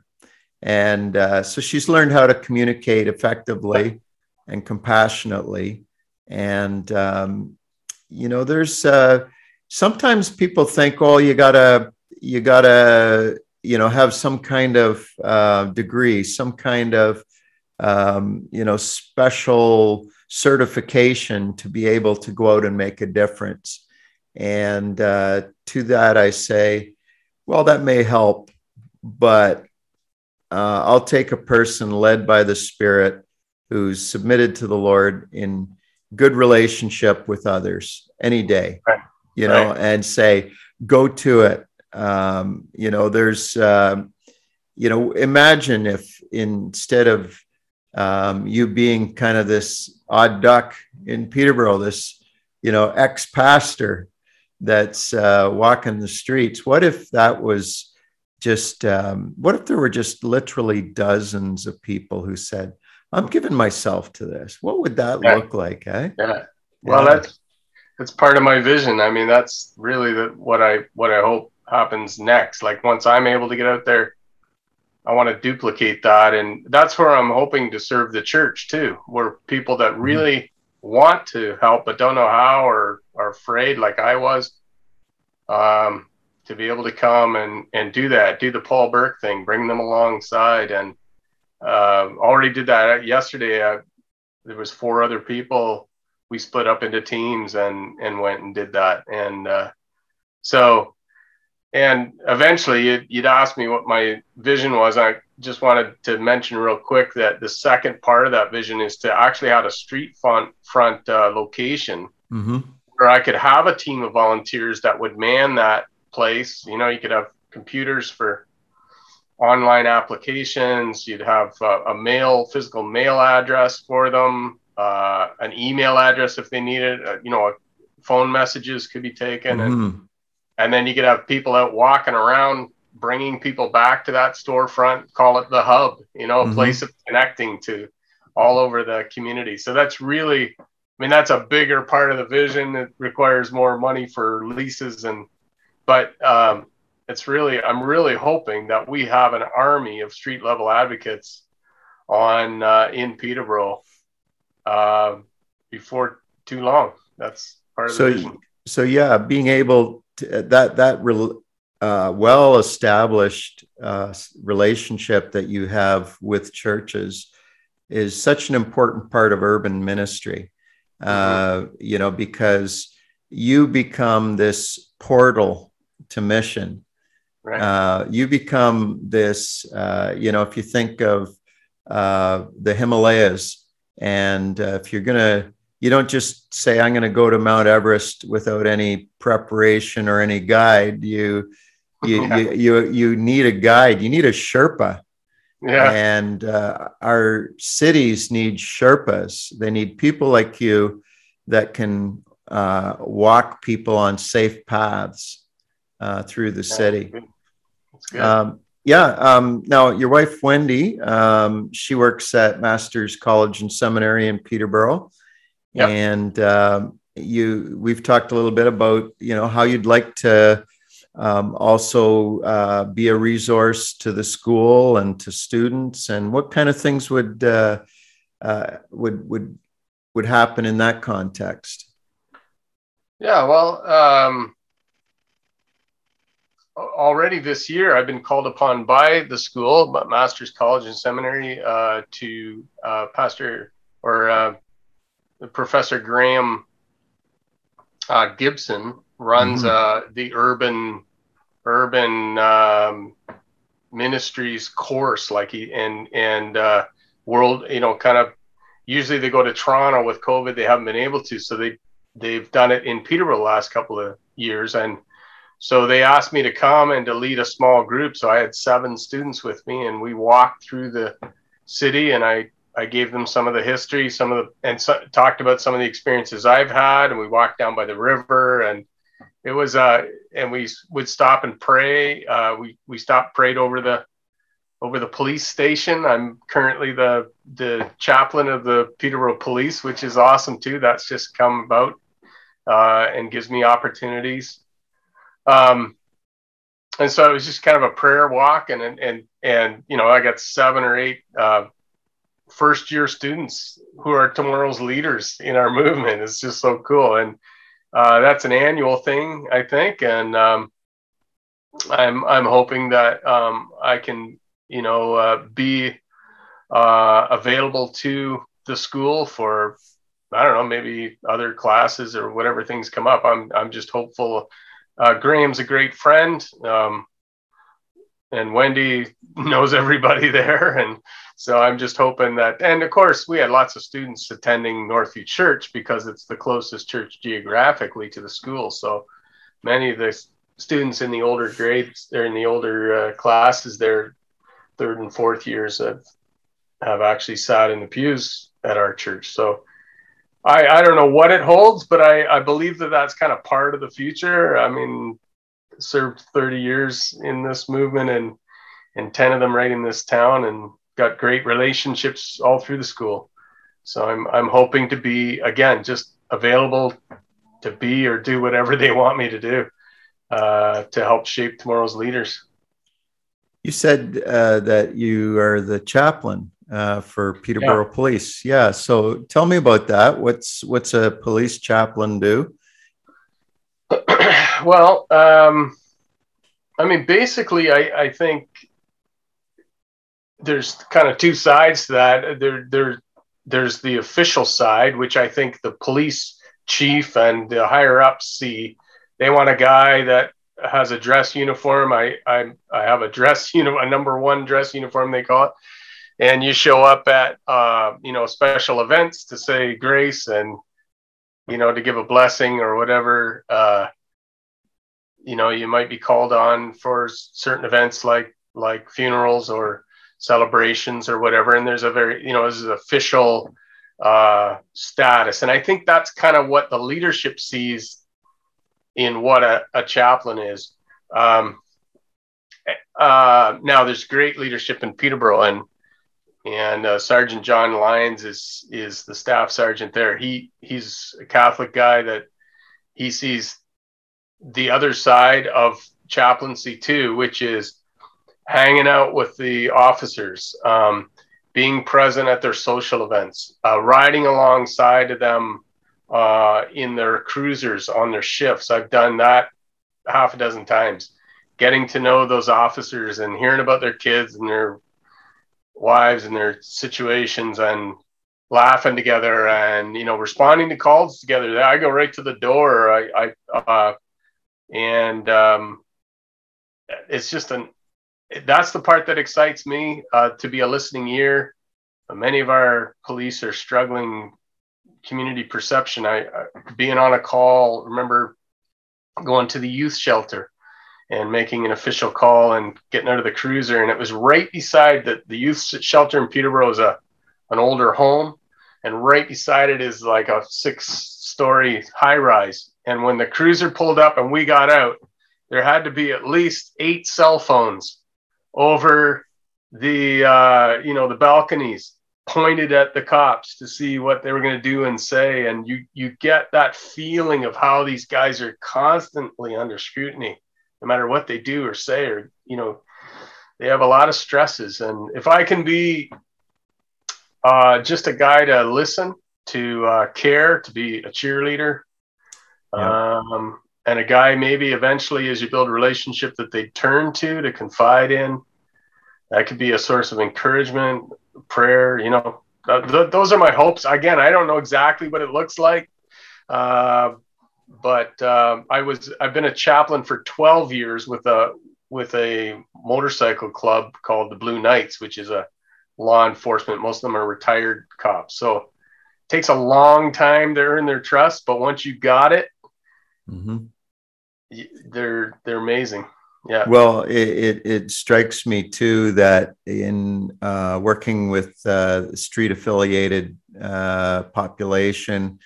And uh, so she's learned how to communicate effectively and compassionately. And, um, you know, there's uh, sometimes people think, oh, you gotta, you gotta, you know, have some kind of uh, degree, some kind of, um, you know, special certification to be able to go out and make a difference. And uh, to that, I say, well, that may help, but uh, I'll take a person led by the Spirit who's submitted to the Lord in good relationship with others any day, right. you know, right. and say, go to it. Um, you know, there's, um, you know, imagine if instead of um, you being kind of this odd duck in Peterborough, this, you know, ex pastor that's uh, walking the streets, what if that was just um, what if there were just literally dozens of people who said i'm giving myself to this what would that yeah. look like eh? yeah well yeah. that's that's part of my vision i mean that's really the, what i what i hope happens next like once i'm able to get out there i want to duplicate that and that's where i'm hoping to serve the church too where people that mm-hmm. really mm-hmm. want to help but don't know how or are afraid like i was um, to be able to come and and do that, do the Paul Burke thing, bring them alongside, and uh, already did that yesterday. Uh, there was four other people. We split up into teams and and went and did that, and uh, so and eventually you'd, you'd ask me what my vision was. I just wanted to mention real quick that the second part of that vision is to actually have a street front front uh, location. Mm-hmm where I could have a team of volunteers that would man that place. You know, you could have computers for online applications. You'd have uh, a mail, physical mail address for them, uh, an email address if they needed. Uh, you know, phone messages could be taken, mm-hmm. and and then you could have people out walking around, bringing people back to that storefront. Call it the hub. You know, a mm-hmm. place of connecting to all over the community. So that's really. I mean, that's a bigger part of the vision. It requires more money for leases and but um, it's really i'm really hoping that we have an army of street level advocates on uh, in peterborough uh, before too long that's part of so, the vision so yeah being able to that that uh, well established uh, relationship that you have with churches is such an important part of urban ministry uh, mm-hmm. you know because you become this portal to mission. Right. Uh, you become this, uh, you know, if you think of uh, the Himalayas, and uh, if you're going to, you don't just say, I'm going to go to Mount Everest without any preparation or any guide. You, you, yeah. you, you, you need a guide, you need a Sherpa. Yeah. And uh, our cities need Sherpas. They need people like you that can uh, walk people on safe paths uh, through the city. Um, yeah. Um, now, your wife Wendy, um, she works at Masters College and Seminary in Peterborough, yep. and um, you. We've talked a little bit about you know how you'd like to um, also uh, be a resource to the school and to students, and what kind of things would uh, uh, would would would happen in that context. Yeah, well, um, already this year, I've been called upon by the school, but Masters College and Seminary, uh, to uh, Pastor or uh, Professor Graham uh, Gibson runs mm-hmm. Uh, the urban urban um, ministries course, like he and and uh, world, you know, kind of. Usually they go to Toronto with COVID. They haven't been able to, so they they've done it in Peterborough the last couple of years and so they asked me to come and to lead a small group. So I had seven students with me, and we walked through the city, and I I gave them some of the history, some of the and so, talked about some of the experiences I've had, and we walked down by the river, and it was uh and we would stop and pray. Uh, we we stopped prayed over the over the police station. I'm currently the the chaplain of the Peterborough Police, which is awesome too. That's just come about uh, and gives me opportunities Um, and so it was just kind of a prayer walk, and and and, and you know, I got seven or eight uh, first year students who are tomorrow's leaders in our movement. It's just so cool, and uh, that's an annual thing, I think, and um, I'm I'm hoping that um, I can you know uh, be uh, available to the school for I don't know maybe other classes or whatever things come up. I'm I'm just hopeful. Uh, Graham's a great friend. Um, and Wendy knows everybody there. And so I'm just hoping that, and of course, we had lots of students attending Northview Church because it's the closest church geographically to the school. So many of the students in the older grades, they're in the older uh, classes, their third and fourth years have, have actually sat in the pews at our church. So I, I don't know what it holds, but I, I believe that that's kind of part of the future. I mean, served 30 years in this movement and and 10 of them right in this town and got great relationships all through the school. So I'm I'm hoping to be again just available to be or do whatever they want me to do uh, to help shape tomorrow's leaders. You said uh, that you are the chaplain uh, for Peterborough yeah. Police. Yeah. So tell me about that. What's what's a police chaplain do? well, um, I mean, basically, I, I think there's kind of two sides to that. There, there, there's the official side, which I think the police chief and the higher ups see. They want a guy that has a dress uniform. I, I, I have a dress, you know, a number one dress uniform they call it, and you show up at, uh, you know, special events to say grace and, you know, to give a blessing or whatever. Uh, you know you might be called on for certain events like like funerals or celebrations or whatever and there's a very you know this is official uh, status and i think that's kind of what the leadership sees in what a, a chaplain is um, uh, now there's great leadership in peterborough and and uh, sergeant john lyons is is the staff sergeant there he he's a catholic guy that he sees the other side of chaplaincy too, which is hanging out with the officers, um, being present at their social events, uh, riding alongside of them uh, in their cruisers on their shifts. I've done that half a dozen times, getting to know those officers and hearing about their kids and their wives and their situations and laughing together and you know responding to calls together. I go right to the door. I, I uh, and um, it's just an that's the part that excites me uh, to be a listening ear. Many of our police are struggling community perception. I, I being on a call. Remember going to the youth shelter and making an official call and getting out of the cruiser, and it was right beside the the youth shelter in Peterborough is a an older home, and right beside it is like a six story high rise and when the cruiser pulled up and we got out, there had to be at least eight cell phones over the uh, you know the balconies pointed at the cops to see what they were going to do and say. And you you get that feeling of how these guys are constantly under scrutiny no matter what they do or say or you know they have a lot of stresses and if i can be uh, just a guy to listen to uh, care to be a cheerleader yeah. Um, and a guy maybe eventually, as you build a relationship that they turn to to confide in, that could be a source of encouragement, prayer. You know, th- those are my hopes. Again, I don't know exactly what it looks like, uh, but um, I was I've been a chaplain for 12 years with a with a motorcycle club called the Blue Knights, which is a law enforcement. Most of them are retired cops, so it takes a long time to earn their trust. But once you got it, Mm-hmm. They're they're amazing. Yeah. Well, it, it, it, strikes me too that in uh, working with uh, street affiliated uh, population,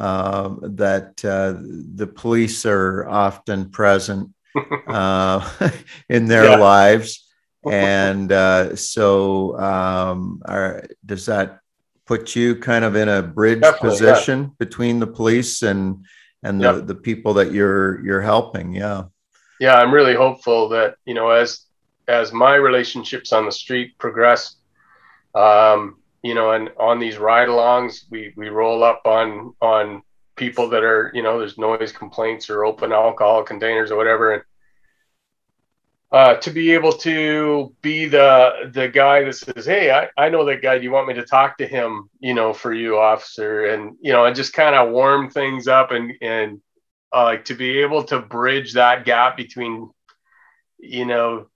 uh, that uh, the police are often present uh, in their yeah. lives. And so, um, are, does that put you kind of in a bridge Definitely, position yeah. between the police and and the, yep. the people that you're you're helping yeah yeah, I'm really hopeful that you know as as my relationships on the street progress, um, you know, and on these ride-alongs, we we roll up on on people that are you know there's noise complaints or open alcohol containers or whatever, and uh, to be able to be the the guy that says, "Hey, I, I know that guy. Do you want me to talk to him? You know, for you, officer?" And you know, and just kind of warm things up and and uh, to be able to bridge that gap between, you know,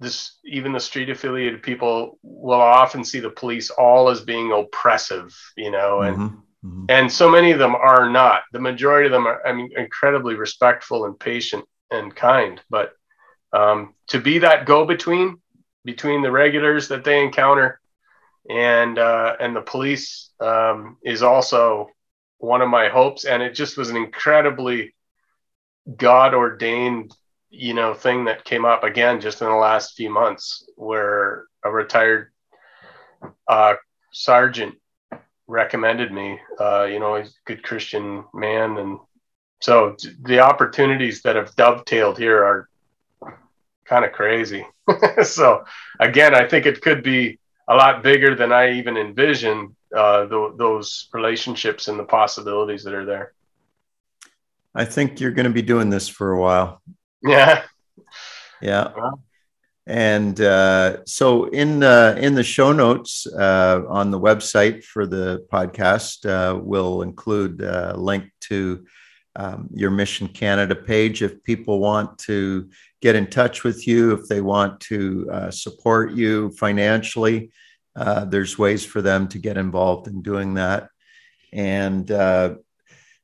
this even the street affiliated people will often see the police all as being oppressive, you know, and mm-hmm. Mm-hmm. and so many of them are not. The majority of them are, I mean, incredibly respectful and patient and kind, but um, to be that go between between the regulars that they encounter and uh, and the police um, is also one of my hopes and it just was an incredibly god ordained you know thing that came up again just in the last few months where a retired uh, sergeant recommended me uh, you know he's a good christian man and so the opportunities that have dovetailed here are kind of crazy. so again, I think it could be a lot bigger than I even envisioned. Uh, th- those relationships and the possibilities that are there. I think you're going to be doing this for a while. Yeah. Yeah. And uh, so in the in the show notes uh, on the website for the podcast, uh, we'll include a link to um, your Mission Canada page if people want to get in touch with you, if they want to uh, support you financially. Uh, there's ways for them to get involved in doing that. And uh,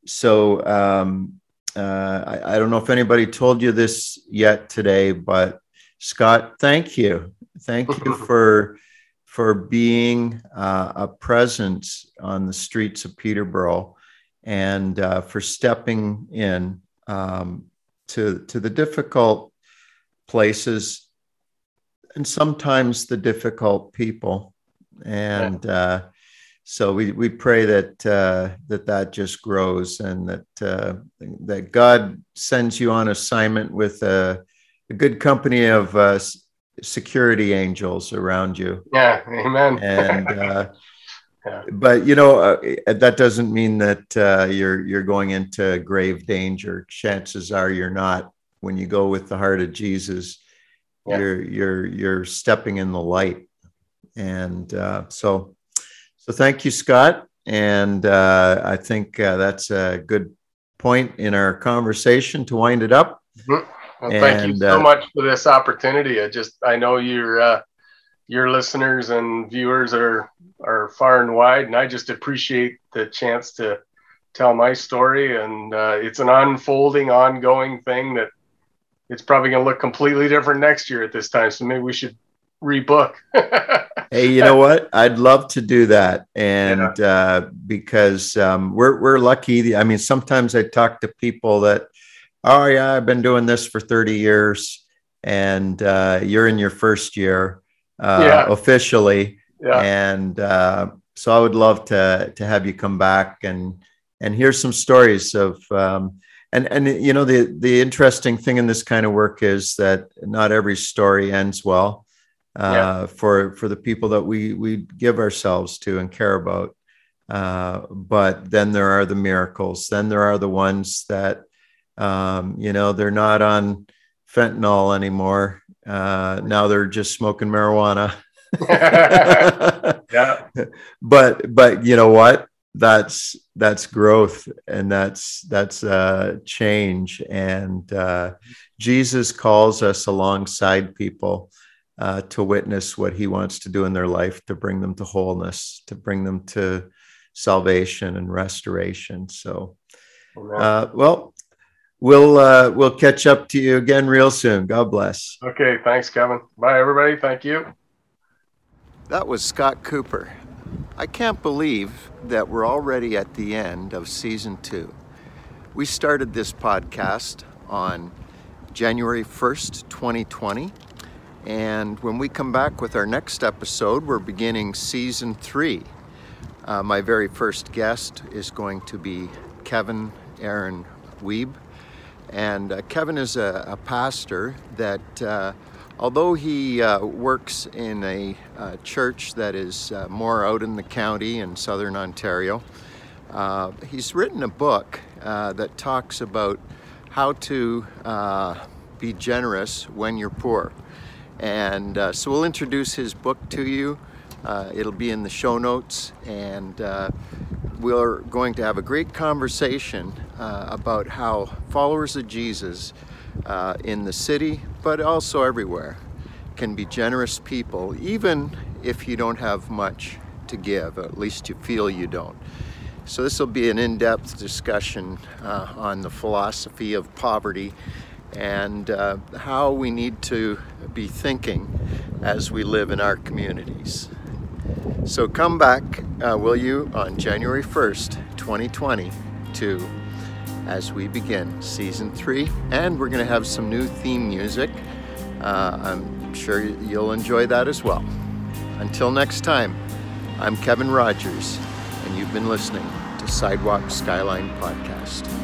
so um, uh, I, I, don't know if anybody told you this yet today, but Scott, thank you. Thank you for for being uh, a presence on the streets of Peterborough and uh, for stepping in um, to to the difficult places and sometimes the difficult people and uh, so we, we pray that uh, that that just grows and that uh, that God sends you on assignment with a, a good company of uh, security angels around you. Yeah, amen. And uh, yeah. but you know uh, that doesn't mean that uh, you're you're going into grave danger. Chances are you're not when you go with the heart of Jesus. Yeah. You're you're you're stepping in the light, and uh, so so thank you, Scott. And uh, I think uh, that's a good point in our conversation to wind it up. Mm-hmm. Well, thank you so uh, much for this opportunity. I just I know you're your listeners and viewers are are far and wide, and I just appreciate the chance to tell my story. And uh, it's an unfolding, ongoing thing that it's probably going to look completely different next year at this time. So maybe we should rebook. hey, you know what? I'd love to do that, and yeah. uh, because um, we're we're lucky. I mean, sometimes I talk to people that, oh yeah, I've been doing this for thirty years, and uh, you're in your first year uh, yeah. officially. Yeah. And uh, so I would love to to have you come back and and hear some stories of um, and and you know the the interesting thing in this kind of work is that not every story ends well yeah. for for the people that we we give ourselves to and care about. Uh, but then there are the miracles. Then there are the ones that um, you know they're not on fentanyl anymore uh, now they're just smoking marijuana. yeah. But but you know what? That's that's growth and that's that's uh, change. And uh, Jesus calls us alongside people uh, to witness what He wants to do in their life, to bring them to wholeness, to bring them to salvation and restoration. So, uh, well, we'll uh, we'll catch up to you again real soon. God bless. Okay, thanks, Kevin. Bye, everybody. Thank you. That was Scott Cooper. I can't believe that we're already at the end of season two. We started this podcast on January 1st, 2020. And when we come back with our next episode, we're beginning season three. Uh, my very first guest is going to be Kevin Aaron Weeb And uh, Kevin is a, a pastor that, uh, although he uh, works in a uh, church that is uh, more out in the county in southern Ontario, he's written a book that talks about how to be generous when you're poor. And so we'll introduce his book to you. it'll be in the show notes, and we're going to have a great conversation uh, about how followers of Jesus uh, in the city, but also everywhere, can be generous people, even if you don't have much to give, at least you feel you don't. So, this will be an in depth discussion uh, on the philosophy of poverty and uh, how we need to be thinking as we live in our communities. So come back, uh, will you, on January 1st, 2022, as we begin season three. And we're going to have some new theme music. Uh, I'm sure you'll enjoy that as well. Until next time, I'm Kevin Rogers, and you've been listening to Sidewalk Skyline Podcast.